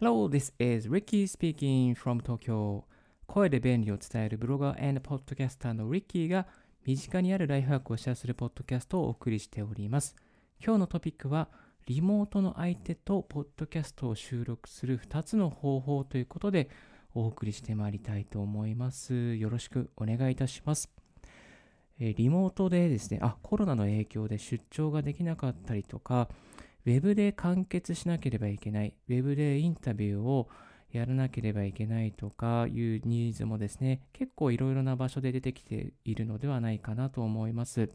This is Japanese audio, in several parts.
Hello, this is Ricky speaking from Tokyo. 声で便利を伝えるブロガー and ポッドキャスターの Ricky が身近にあるライフハックをシェアするポッドキャストをお送りしております。今日のトピックはリモートの相手とポッドキャストを収録する2つの方法ということでお送りしてまいりたいと思います。よろしくお願いいたします。えリモートでですね、あ、コロナの影響で出張ができなかったりとか、ウェブで完結しなければいけない、ウェブでインタビューをやらなければいけないとかいうニーズもですね、結構いろいろな場所で出てきているのではないかなと思います。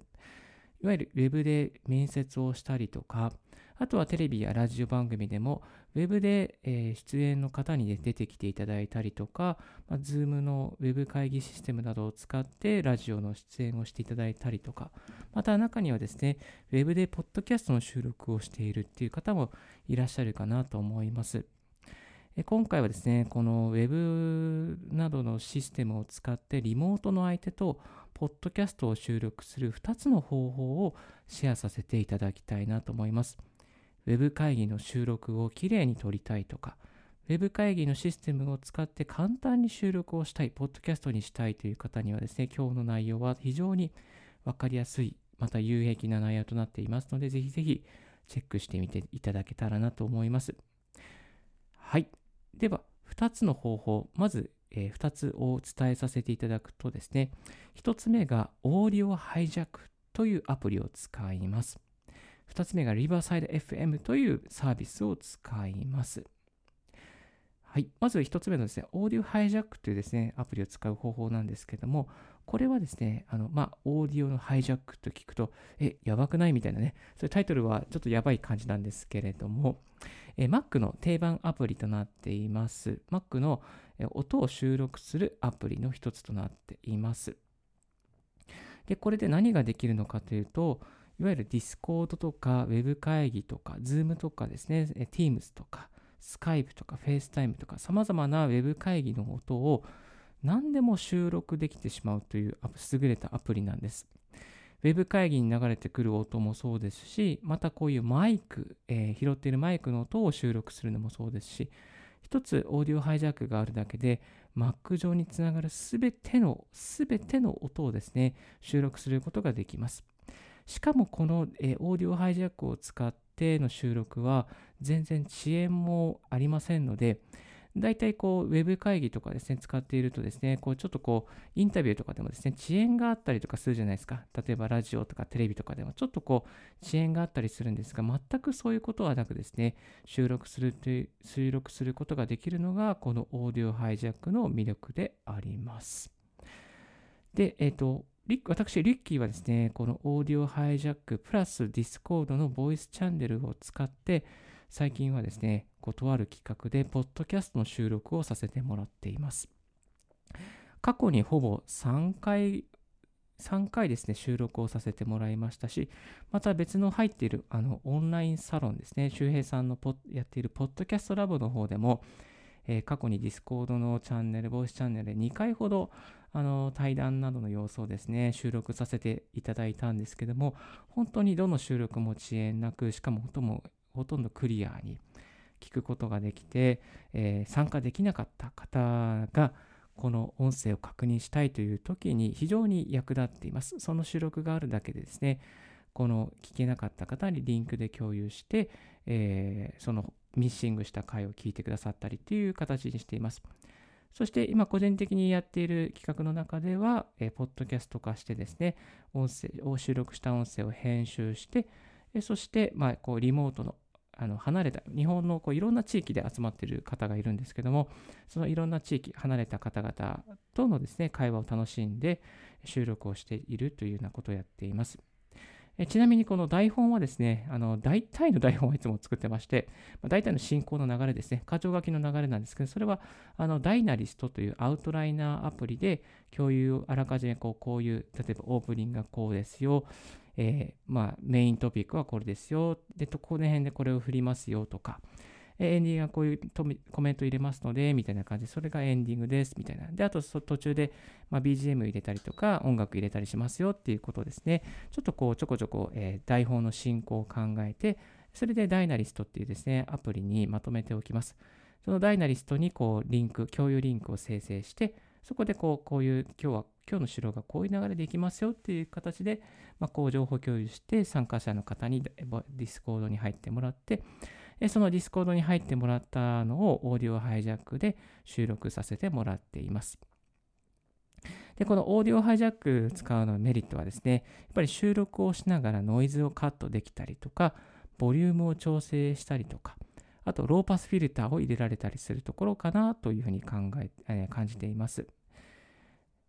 いわゆるウェブで面接をしたりとか、あとはテレビやラジオ番組でも、ウェブで、え出演の方に、出てきていただいたりとか、まあ、Zoom のウェブ会議システムなどを使ってラジオの出演をしていただいたりとか、また中にはですね、ウェブでポッドキャストの収録をしているっていう方もいらっしゃるかなと思います。今回はですね、この Web などのシステムを使ってリモートの相手とポッドキャストを収録する2つの方法をシェアさせていただきたいなと思います。Web 会議の収録をきれいに撮りたいとか、Web 会議のシステムを使って簡単に収録をしたい、ポッドキャストにしたいという方にはですね、今日の内容は非常にわかりやすい、また有益な内容となっていますので、ぜひぜひチェックしてみていただけたらなと思います。はい。では、2つの方法、まず、えー、2つをお伝えさせていただくとですね、1つ目がオーディオハイジャックというアプリを使います。2つ目がリバーサイド FM というサービスを使います。はい。まず1つ目のですね、オーディオハイジャックというですね、アプリを使う方法なんですけども、これはですね、あの、まあ、オーディオのハイジャックと聞くと、え、やばくないみたいなね、そういうタイトルはちょっとやばい感じなんですけれども、え Mac の定番アプリとなっています。Mac の音を収録するアプリの一つとなっています。で、これで何ができるのかというと、いわゆる Discord とか Web 会議とか Zoom とかですね、Teams とか Skype とか FaceTime とか様々な Web 会議の音を何でも収録できてしまうという優れたアプリなんです。ウェブ会議に流れてくる音もそうですし、またこういうマイク、えー、拾っているマイクの音を収録するのもそうですし、一つオーディオハイジャックがあるだけで、Mac 上につながるすべての、すべての音をですね、収録することができます。しかもこの、え、オーディオハイジャックを使っての収録は全然遅延もありませんので、大体こう、ウェブ会議とかですね、使っているとですね、こう、ちょっとこう、インタビューとかでもですね、遅延があったりとかするじゃないですか。例えばラジオとかテレビとかでもちょっとこう、遅延があったりするんですが、全くそういうことはなくですね、収録するという、収録することができるのが、この Audio Hijack の魅力であります。で、えっ、ー、と、私、リッキーはですね、この Audio Hijack プラス Discord のボイスチャンネルを使って、最近はですね、とある企画で、ポッドキャストの収録をさせてもらっています。過去にほぼ3回、3回ですね、収録をさせてもらいましたし、また別の入っているあのオンラインサロンですね、周平さんのやっているポッドキャストラボの方でも、えー、過去に Discord のチャンネル、ボイスチャンネルで2回ほどあの対談などの様子をですね、収録させていただいたんですけども、本当にどの収録も遅延なく、しかもほともほとんどクリアに聞くことができて、えー、参加できなかった方がこの音声を確認したいという時に非常に役立っています。その収録があるだけでですね、この聞けなかった方にリンクで共有して、えー、そのミッシングした回を聞いてくださったりという形にしています。そして今個人的にやっている企画の中では、えー、ポッドキャスト化してですね、音声を収録した音声を編集してえ、そして、まあ、こうリモートのあの離れた、日本のこういろんな地域で集まっている方がいるんですけども、そのいろんな地域、離れた方々とのですね、会話を楽しんで収録をしているというようなことをやっています。えちなみにこの台本はですね、あの大体の台本はいつも作ってまして、まあ、大体の進行の流れですね、箇条書きの流れなんですけど、それはあのダイナリストというアウトライナーアプリで共有をあらかじめこうこういう、例えばオープニングがこうですよ、えー、まあ、メイントピックはこれですよ。で、この辺でこれを振りますよとか、エンディングがこういうコメント入れますので、みたいな感じで、それがエンディングです、みたいな。で、あと途中で、まあ、BGM 入れたりとか、音楽入れたりしますよっていうことですね。ちょっとこう、ちょこちょこ、えー、台本の進行を考えて、それでダイナリストっていうですね、アプリにまとめておきます。その Dynalist にこうリンク、共有リンクを生成して、そこでこうこういう今日は今日の城がこういう流れでいきますよっていう形で、まあ、こう情報共有して参加者の方に Discord に入ってもらって、その Discord に入ってもらったのを Audio Hijack で収録させてもらっています。で、この Audio Hijack 使うのメリットはですね、やっぱり収録をしながらノイズをカットできたりとか、ボリュームを調整したりとか、あとローパスフィルターを入れられたりするところかなというふうに考え、えー、感じています。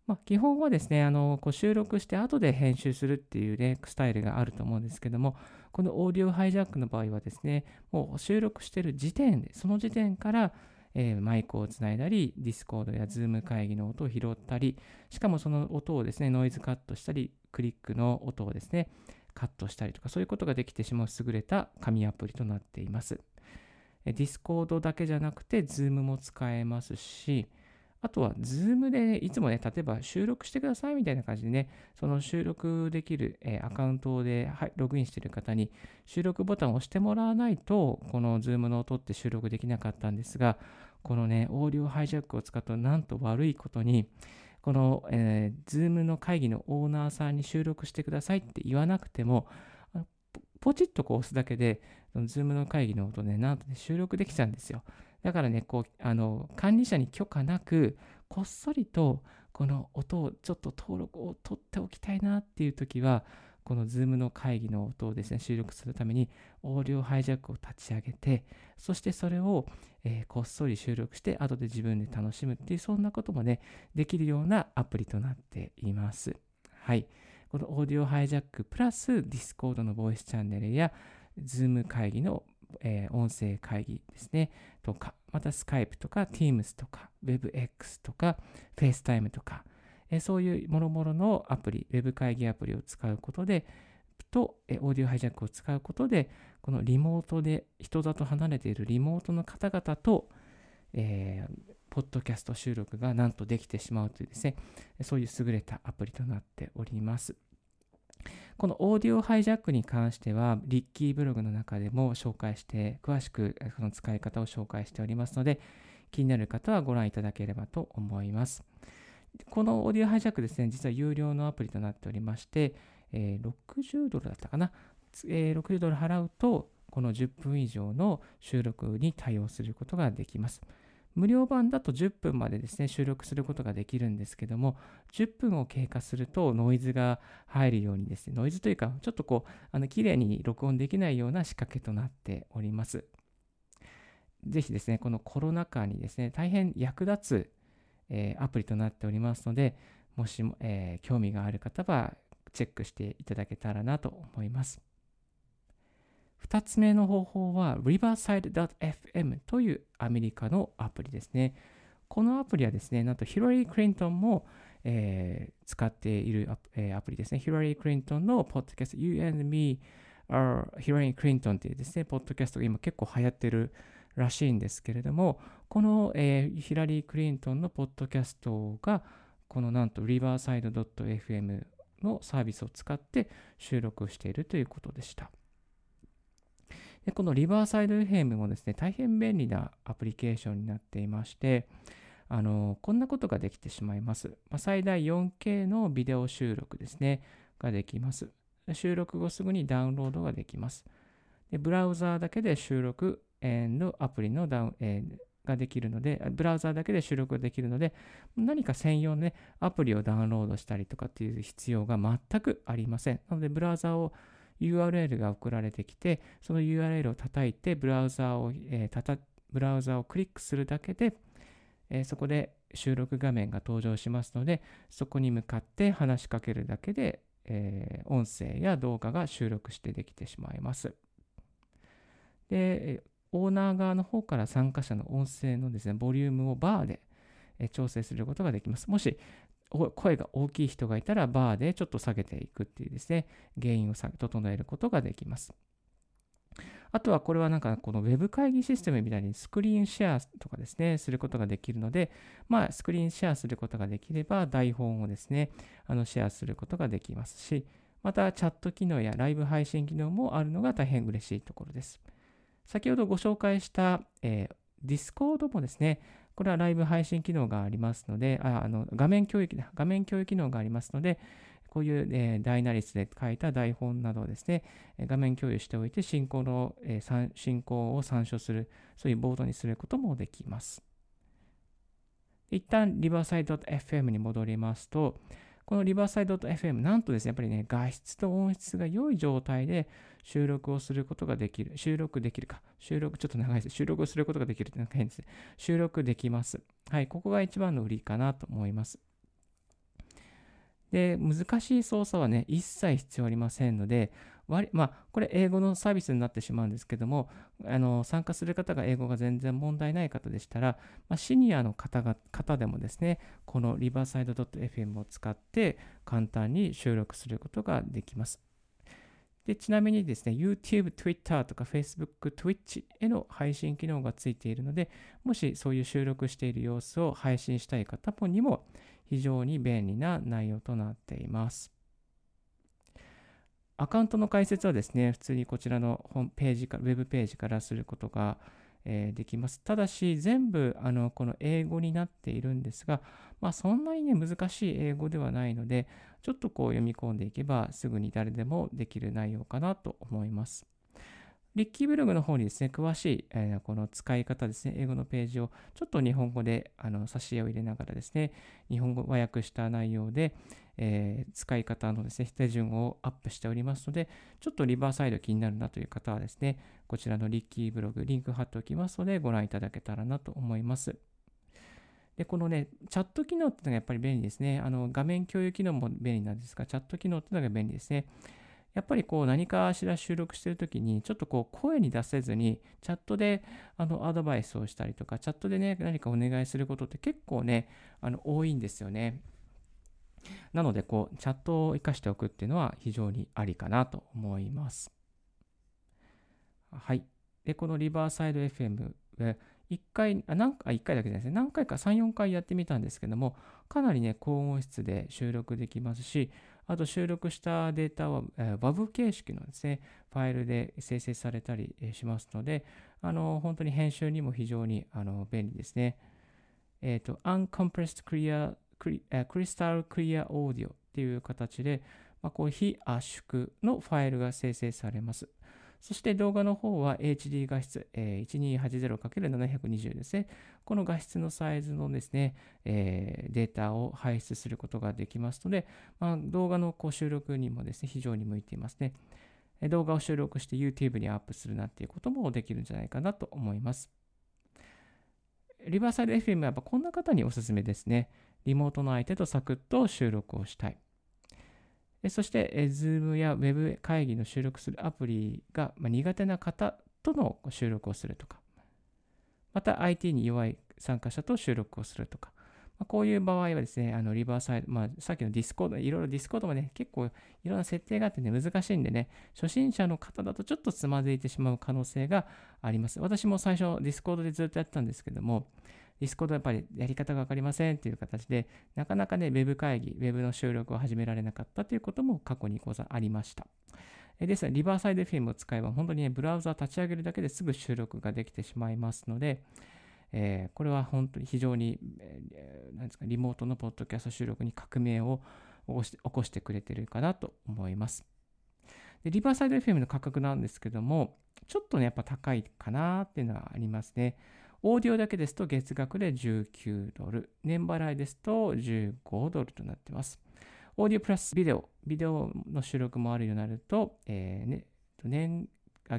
まあ、基本はですね、あのこう収録して後で編集するっていう、ね、スタイルがあると思うんですけども、この Audio Hijack の場合はですね、もう収録してる時点で、その時点から、えー、マイクをつないだり、 Discord や Zoom 会議の音を拾ったり、しかもその音をですね、ノイズカットしたり、クリックの音をですね、カットしたりとか、そういうことができてしまう優れた神アプリとなっています。 Discord だけじゃなくて、 Zoom も使えますし、あとは、 Zoom で、いつもね、例えば収録してくださいみたいな感じでね、その収録できる、え、アカウントで、はい、ログインしている方に収録ボタンを押してもらわないと、この Zoom の音って収録できなかったんですが、このね、 Audio Hijack を使うと、なんと悪いことに、この、えー、 Zoom の会議のオーナーさんに収録してくださいって言わなくても、ポチッとこう押すだけで、 Zoom の会議の音ね、なんとね、収録できちゃうんですよ。だからね、こう、あの、管理者に許可なく、こっそりと、この音をちょっと登録を取っておきたいなっていう時は、この Zoom の会議の音をですね、収録するために、 Audio Hijack を立ち上げて、そしてそれを、えー、こっそり収録して、後で自分で楽しむっていう、そんなこともね、できるようなアプリとなっています。はい。このオーディオハイジャックプラス Discord のボイスチャンネルや Zoom 会議のえー、音声会議ですね、とか、また Skype とか Teams とか WebX とか FaceTime とか、えー、そういうもろもろのアプリ、Web 会議アプリを使うことで、と、えー、オーディオハイジャックを使うことで、このリモートで、人里離れているリモートの方々と、えー、ポッドキャスト収録がなんとできてしまうというですね、そういう優れたアプリとなっております。このオーディオハイジャックに関しては、リッキーブログの中でも紹介して、詳しくその使い方を紹介しておりますので、気になる方はご覧いただければと思います。このオーディオハイジャックですね、実は有料のアプリとなっておりまして、えー、60ドルだったかな、え、60ドル払うと、この10分以上の収録に対応することができます。無料版だと10分までですね、収録することができるんですけども、10分を経過するとノイズが入るようにですね、ノイズというか、ちょっとこう、あの綺麗に録音できないような仕掛けとなっております。ぜひですね、このコロナ禍にですね、大変役立つ、えー、アプリとなっておりますので、もしも、えー、興味がある方はチェックしていただけたらなと思います。2つ目の方法は Riverside.fm というアメリカのアプリですね。このアプリはですね、なんとヒロリー・クリントンも、えー、使っているア,、えー、アプリですね。ヒロリー・クリントンのポッドキャスト You and Me are ヒロリー・クリントンというですね、ポッドキャストが今結構流行ってるらしいんですけれども、この、えー、ヒラリー・クリントンのポッドキャストが、このなんと Riverside.fm のサービスを使って収録しているということでした。でこのリバーサイド FM もですね、大変便利なアプリケーションになっていまして、あのこんなことができてしまいます。まあ、最大 4K のビデオ収録ですね、ができます。収録後すぐにダウンロードができます。でブラウザーだけで収録のアプリのダウン、えー、ができるので、ブラウザーだけで収録ができるので、何か専用の、ね、アプリをダウンロードしたりとかっていう必要が全くありません。なので、ブラウザーを URL が送られてきて、その URL を叩いて、ブラウザを、えー、ブラウザをクリックするだけで、えー、そこで収録画面が登場しますので、そこに向かって話しかけるだけで、えー、音声や動画が収録してできてしまいます。で、オーナー側の方から参加者の音声のですね、ボリュームをバーで調整することができます。もし声が大きい人がいたらバーでちょっと下げていくっていうですね、原因を整えることができます。あとはこれはなんかこの Web 会議システムみたいにスクリーンシェアとかですね、することができるので、まあスクリーンシェアすることができれば台本をですね、あのシェアすることができますし、またチャット機能やライブ配信機能もあるのが大変嬉しいところです。先ほどご紹介した、えー Discord もですね、これはライブ配信機能がありますので、ああの画面共有画面共有機能がありますので、こういう、えー、ダイナリスで書いた台本などをですね、画面共有しておいて進行の、えー、進行を参照する、そういうボードにすることもできます。一旦リバーサイド .fm に戻りますと、このリバーサイド .fm、なんとですね、やっぱりね、画質と音質が良い状態で収録をすることができる。収録できるか。収録、ちょっと長いです。収録をすることができるってなんか変ですね。収録できます。はい、ここが一番の売りかなと思います。で、難しい操作はね、一切必要ありませんので、割まあ、これ英語のサービスになってしまうんですけども、あの参加する方が英語が全然問題ない方でしたら、まあ、シニアの方が方でもですね、この riverside.fm を使って簡単に収録することができます。でちなみにですね、YouTube、Twitter とか Facebook、Twitch への配信機能がついているので、もしそういう収録している様子を配信したい方にも非常に便利な内容となっています。アカウントの解説はですね、普通にこちらのホームページから、ウェブページからすることが、できます。ただし、全部あのこの英語になっているんですが、まあ、そんなにね、難しい英語ではないので、ちょっとこう読み込んでいけば、すぐに誰でもできる内容かなと思います。リッキーブログの方にですね、詳しい、えー、この使い方ですね、英語のページをちょっと日本語であの挿絵を入れながらですね、日本語和訳した内容で、えー、使い方のですね、手順をアップしておりますので、ちょっとリバーサイド気になるなという方はですね、こちらのリッキーブログ、リンク貼っておきますので、ご覧いただけたらなと思います。で、このね、チャット機能っていうのがやっぱり便利ですね。あの画面共有機能も便利なんですが、チャット機能っていうのが便利ですね。やっぱりこう何かしら収録してるときに、ちょっとこう声に出せずに、チャットであのアドバイスをしたりとか、チャットでね、何かお願いすることって結構ね、あの多いんですよね。なので、こう、チャットを活かしておくっていうのは非常にありかなと思います。はい。で、このリバーサイド FM、1回、あ、何回、1回だけじゃないですね。何回か3、4回やってみたんですけども、かなりね、高音質で収録できますし、あと収録したデータは、えー、WAV 形式のですね、ファイルで生成されたりしますので、あの、本当に編集にも非常にあの便利ですね。えっ、ー、と、Uncompressed Clear クリクリスタルクリアオーディオっていう形で、まあ、こう非圧縮のファイルが生成されます。そして動画の方は HD 画質、えー、1280×720 ですね。この画質のサイズのですね、えー、データを排出することができますので、まあ、動画のこう収録にもですね、非常に向いていますね。動画を収録して YouTube にアップするなっていうこともできるんじゃないかなと思います。リバーサイド FM はやっぱこんな方におすすめですね。リモートの相手とサクッと収録をしたい。そして、Zoom や Web 会議の収録するアプリが苦手な方との収録をするとか、また IT に弱い参加者と収録をするとか、ま、こういう場合はですね、あの Riverside、まあ、さっきの Discord、いろいろ Discord もね、結構いろんな設定があってね、難しいんでね、初心者の方だとちょっとつまずいてしまう可能性があります。私も最初 Discord でずっとやってたんですけども、 Discord やっぱりやり方がわかりませんっていう形で、なかなかね、ウェブ会議、ウェブの収録を始められなかったということも過去にござありました。ですが、 Riverside FM を使えば、本当にね、ブラウザー立ち上げるだけですぐ収録ができてしまいますので、えー、これは本当に非常に、えー、ですか、リモートのポッドキャスト収録に革命を起こしてくれてるかなと思います。でリバーサイド FM の価格なんですけども、ちょっとね、やっぱ高いかなっていうのはありますね。オーディオだけですと月額で19ドル、年払いですと15ドルとなっています。オーディオプラスビデオ、ビデオの収録もあるようになると、えーね、年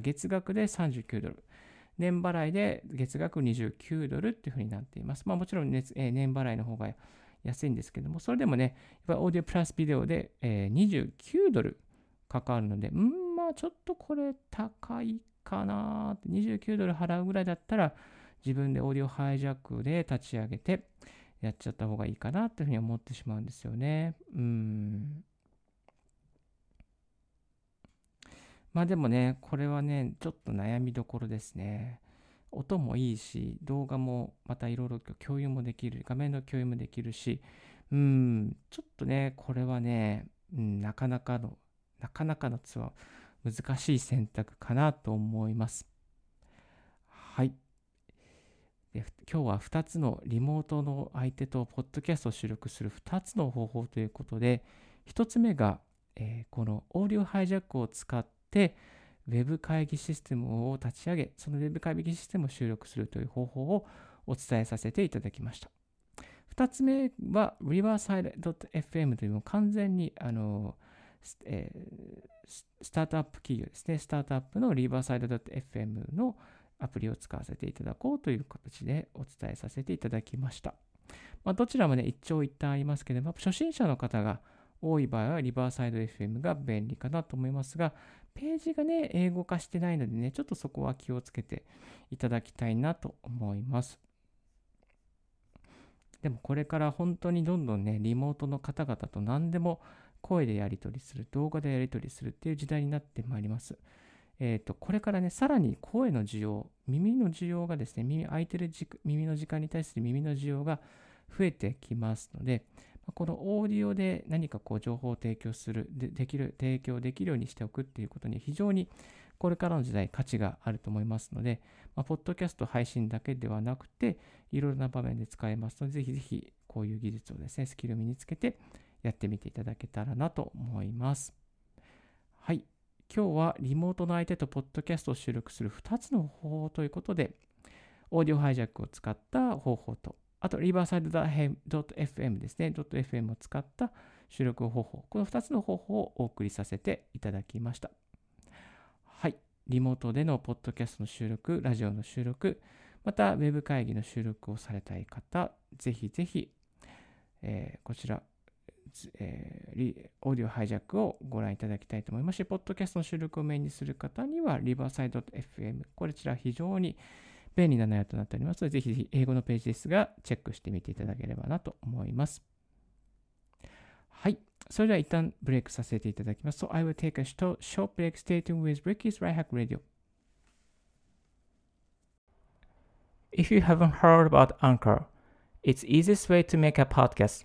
月額で39ドル、年払いで月額29ドルっていうふうになっています。まあもちろん、ねえー、年払いの方が安いんですけども、それでもね、やっぱオーディオプラスビデオで、えー、29ドルかかるので、うん、まあちょっとこれ高いかなって、29ドル払うぐらいだったら、自分でオーディオハイジャックで立ち上げてやっちゃった方がいいかなというふうに思ってしまうんですよね。うん。まあでもね、これはね、ちょっと悩みどころですね。音もいいし、動画もまたいろいろ共有もできる、画面の共有もできるし、うん、ちょっとね、これはね、うん、なかなかの、なかなかのツアー、難しい選択かなと思います。はい。で今日は2つのリモートの相手とポッドキャストを収録する2つの方法ということで、1つ目が、えー、このオーディオハイジャックを使って、ウェブ会議システムを立ち上げ、そのウェブ会議システムを収録するという方法をお伝えさせていただきました。2つ目は Riverside.fm という完全にあの、えー、スタートアップ企業ですね。スタートアップの Riverside.fm のアプリを使わせていただこうという形でお伝えさせていただきました。まあ、どちらもね、一長一短ありますけれども、初心者の方が多い場合はリバーサイド FM が便利かなと思いますが、ページがね、英語化してないのでね、ちょっとそこは気をつけていただきたいなと思います。でもこれから本当にどんどんね、リモートの方々と何でも声でやり取りする、動画でやり取りするっていう時代になってまいります。えっ、ー、と、これからね、さらに声の需要、耳の需要がですね、耳、空いてる耳の時間に対する耳の需要が増えてきますので、このオーディオで何かこう情報を提供するで、できる、提供できるようにしておくっていうことに非常にこれからの時代価値があると思いますので、まあ、ポッドキャスト配信だけではなくて、いろいろな場面で使えますので、ぜひぜひこういう技術をですね、スキルを身につけてやってみていただけたらなと思います。はい。今日はリモートの相手とポッドキャストを収録する2つの方法ということで、オーディオハイジャックを使った方法と、あと、リバーサイド .fm ですね、.fm を使った収録方法、この2つの方法をお送りさせていただきました。はい。リモートでのポッドキャストの収録、ラジオの収録、また、ウェブ会議の収録をされたい方、ぜひぜひ、えー、こちら、えー、オーディオハイジャックをご覧いただきたいと思いますし、ポッドキャストの収録をメインにする方には、リバーサイド FM、こちら非常に便利な内容となっておりますので、ぜひぜひ英語のページですが、チェックしてみていただければなと思います。はい。それでは一旦ブレイクさせていただきます。So I will take a short break. Stay tuned with Ricky's Right Hack Radio. If you haven't heard about Anchor, it's easiest way to make a podcast.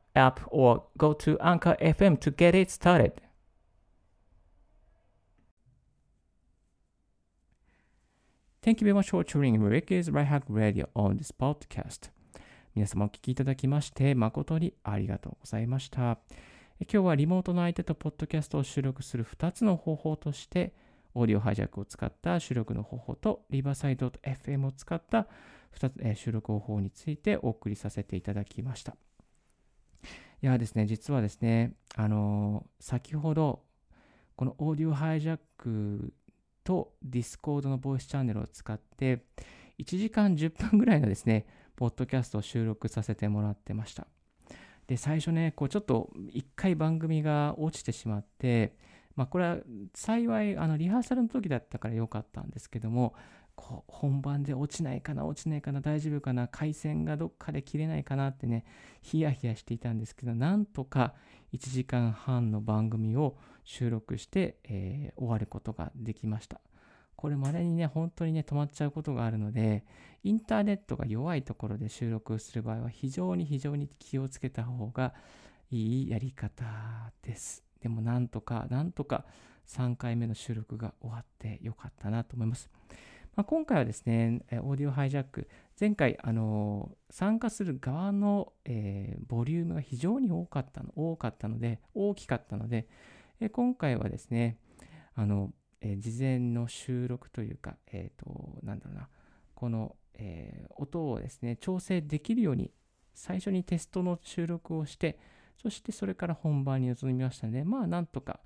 app or go to Anchor FM to get it started. Thank you very much for tuning in Ricky's Right Hack Radio on this podcast. 皆様お聞きいただきまして誠にありがとうございました。今日はリモートの相手とポッドキャストを収録する2つの方法として、オーディオハイジャックを使った収録の方法と、リバーサイド FM を使った2つ、え収録方法についてお送りさせていただきました。いやですね、実はですね、あのー、先ほど、このオーディオハイジャックと Discord のボイスチャンネルを使って、1時間10分ぐらいのですね、ポッドキャストを収録させてもらってました。で、最初ね、こうちょっと1回番組が落ちてしまって、まあこれは幸いあのリハーサルの時だったから良かったんですけども、こう本番で落ちないかな落ちないかな大丈夫かな回線がどっかで切れないかなってねヒヤヒヤしていたんですけどなんとか1時間半の番組を収録して、えー、終わることができました。これまでにね本当にね止まっちゃうことがあるのでインターネットが弱いところで収録する場合は非常に非常に気をつけた方がいいやり方です。でもなんとかなんとか3回目の収録が終わってよかったなと思います。まあ、今回はですね、オーディオハイジャック、前回、あの参加する側の、えー、ボリュームが非常に多かったの多かったので、大きかったので、え、今回はですね、あの、え、事前の収録というか、えっ、と、なんだろうな、この、え音をですね、調整できるように、最初にテストの収録をして、そしてそれから本番に臨みましたので、まあ、なんとか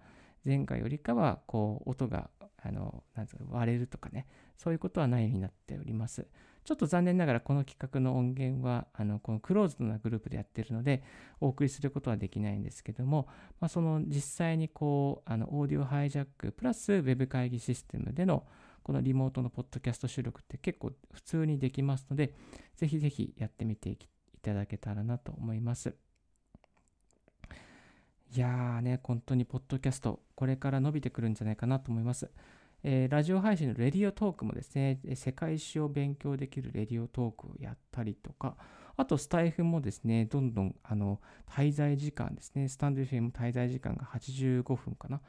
前回よりかは、こう、音があの、なんですか、割れるとかね、そういうことはないようになっております。ちょっと残念ながらこの企画の音源は、あの、このクローズドなグループでやってるので、お送りすることはできないんですけども、まあ、その実際にこう、あの、オーディオハイジャックプラスウェブ会議システムでのこのリモートのポッドキャスト収録って結構普通にできますので、ぜひぜひやってみていただけたらなと思います。いやーね、本当にポッドキャスト、これから伸びてくるんじゃないかなと思います。えー、ラジオ配信のレディオトークもですね、世界史を勉強できるレディオトークをやったりとか、あとスタイフもですね、どんどんあの滞在時間ですね、 stand.fm 滞在時間が85分かな、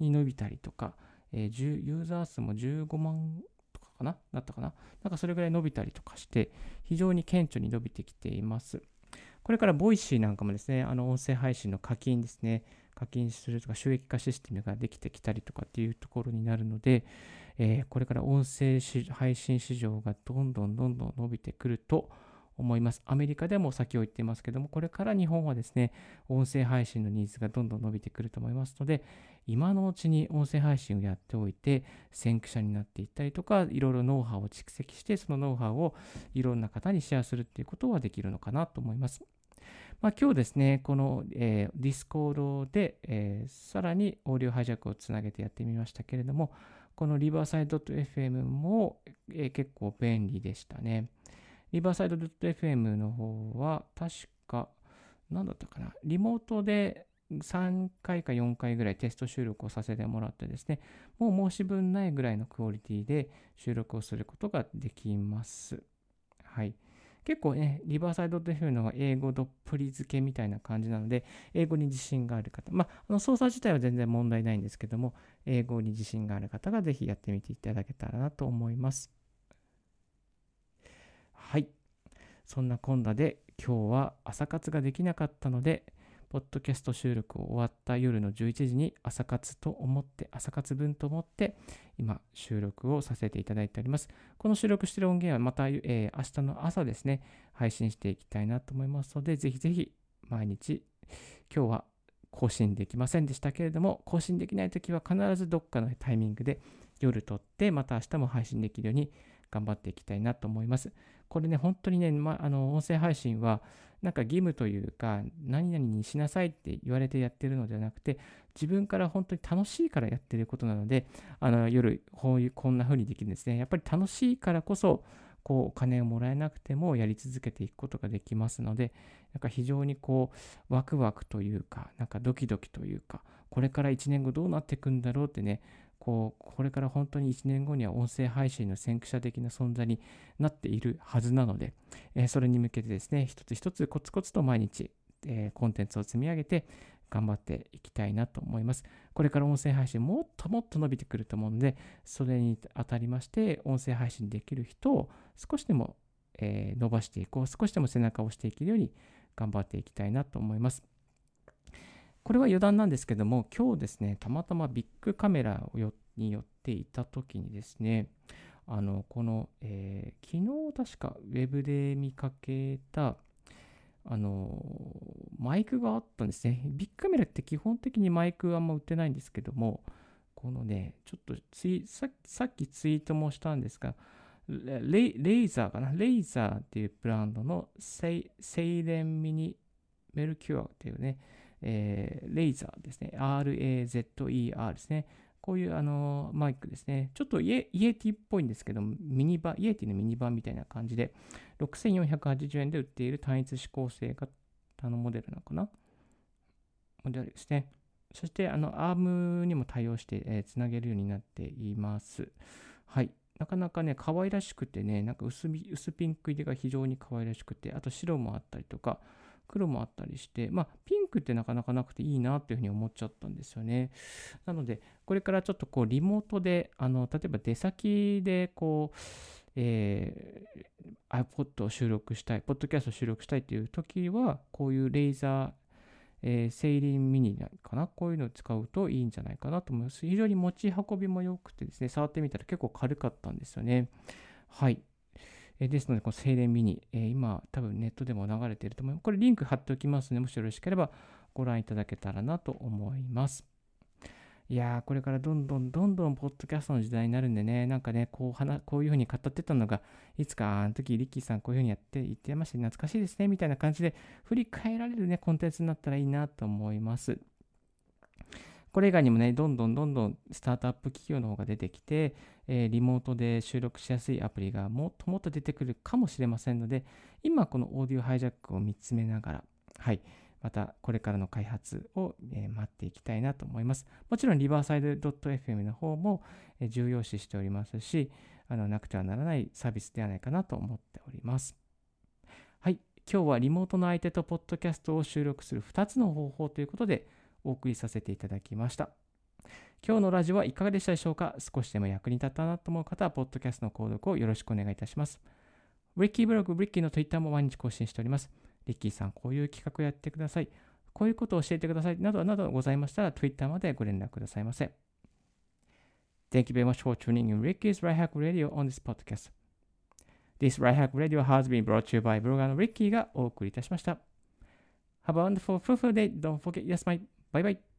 に伸びたりとか、えー、ユーザー数も15万とかかなだったかななんかそれぐらい伸びたりとかして、非常に顕著に伸びてきています。これから Voicy なんかもですね、あの音声配信の課金ですね、課金するとか収益化システムができてきたりとかっていうところになるので、えー、これから音声配信市場がどんどんどんどん伸びてくると思います。アメリカでも先を言っていますけども、これから日本はですね、音声配信のニーズがどんどん伸びてくると思いますので、今のうちに音声配信をやっておいて、先駆者になっていったりとか、いろいろノウハウを蓄積して、そのノウハウをいろんな方にシェアするっていうことはできるのかなと思います。まあ、今日ですね、この、えー、Discord で、えー、さらにオーディオハイジャックをつなげてやってみましたけれども、この Riverside.fm も、えー、結構便利でしたね。Riverside.fm の方は確か、何だったかな、リモートで3回か4回ぐらいテスト収録をさせてもらってですね、もう申し分ないぐらいのクオリティで収録をすることができます。はい。結構ね、リバーサイドというのは英語どっぷり付けみたいな感じなので、英語に自信がある方、まあ、あの操作自体は全然問題ないんですけども、英語に自信がある方がぜひやってみていただけたらなと思います。はい。そんなこんなで今日は朝活ができなかったので、ポッドキャスト収録を終わった夜の11時に朝活と思って、朝活分と思って、今収録をさせていただいております。この収録している音源はまた、えー、明日の朝ですね、配信していきたいなと思いますので、ぜひぜひ毎日、今日は更新できませんでしたけれども、更新できないときは必ずどっかのタイミングで夜撮って、また明日も配信できるように頑張っていきたいなと思います。これね、本当にね、ま、あの音声配信は、なんか義務というか、何々にしなさいって言われてやってるのではなくて、自分から本当に楽しいからやってることなので、あの夜、こういう、こんな風にできるんですね。やっぱり楽しいからこそ、こう、お金をもらえなくてもやり続けていくことができますので、なんか非常にこう、ワクワクというか、なんかドキドキというか、これから1年後どうなっていくんだろうってね、こう、これから本当に1年後には音声配信の先駆者的な存在になっているはずなので、え、それに向けてですね、一つ一つコツコツと毎日、え、コンテンツを積み上げて頑張っていきたいなと思います。これから音声配信もっともっと伸びてくると思うので、それにあたりまして、音声配信できる人を少しでも、え、伸ばしていこう、少しでも背中を押していけるように頑張っていきたいなと思います。これは余談なんですけども、今日ですね、たまたまビッグカメラに寄っていた時にですね、あの、この、えー、昨日確かウェブで見かけた、あの、マイクがあったんですね。ビッグカメラって基本的にマイクあんま売ってないんですけども、このね、ちょっとツイささっきツイートもしたんですが、レ Razer かな？ Razer っていうブランドの Seiren Mini Mercury っていうね、えー、 Razer ですね。RAZER ですね。こういうあのマイクですね。ちょっとイエ Yeti っぽいんですけど、ミニ版 Yeti のミニ版みたいな感じで、6480円で売っている単一指向性型のモデルなのかな？モデルですね。そして、あの、アームにも対応して、えー、つなげるようになっています。はい。なかなかね、可愛らしくてね、なんか薄薄ピンク入りが非常に可愛らしくて、あと白もあったりとか、黒もあったりして、まあ、ピンクってなかなかなくていいなっていうふうに思っちゃったんですよね。なので、これからちょっとこう、リモートで、あの、例えば出先で、こう、えー、iPod を収録したい、ポッドキャストを収録したいっていう時は、こういうレーザー、えー、セイリンミニかな？こういうのを使うといいんじゃないかなと思います。非常に持ち運びも良くてですね、触ってみたら結構軽かったんですよね。はい。えですので、この静電ミニ、え今、多分ネットでも流れていると思います。これリンク貼っておきますので、もしよろしければご覧いただけたらなと思います。いやー、これからどんどんどんどんポッドキャストの時代になるんでね、なんかね、こう話こういうふうに語ってたのが、いつかあの時リッキーさんこういうふうにやって言ってました懐かしいですね、みたいな感じで振り返られるね、コンテンツになったらいいなと思います。これ以外にもね、どんどんどんどんスタートアップ企業の方が出てきて、えー、リモートで収録しやすいアプリがもっともっと出てくるかもしれませんので、今このオーディオハイジャックを見つめながら、はい、またこれからの開発を、え、待っていきたいなと思います。もちろんリバーサイド .fm の方も、え、重要視しておりますし、あのなくてはならないサービスではないかなと思っております。はい、今日はリモートの相手とポッドキャストを収録する2つの方法ということでお送りさせていただきました。今日のラジオはいかがでしたでしょうか？少しでも役に立ったなと思う方は、ポッドキャストの購読をよろしくお願いいたします。リッキーブログ、リッキーの Twitter も毎日更新しております。リッキーさん、こういう企画をやってください。こういうことを教えてください。などなどございましたら、Twitter までご連絡くださいませ。Thank you very much for tuning in Ricky's Right Hack Radio on this podcast. This Right Hack Radio has been brought to you by ブロガーの Ricky がお送りいたしました。Have a wonderful, fruitful day. Don't forget, yes, my. バイバイ。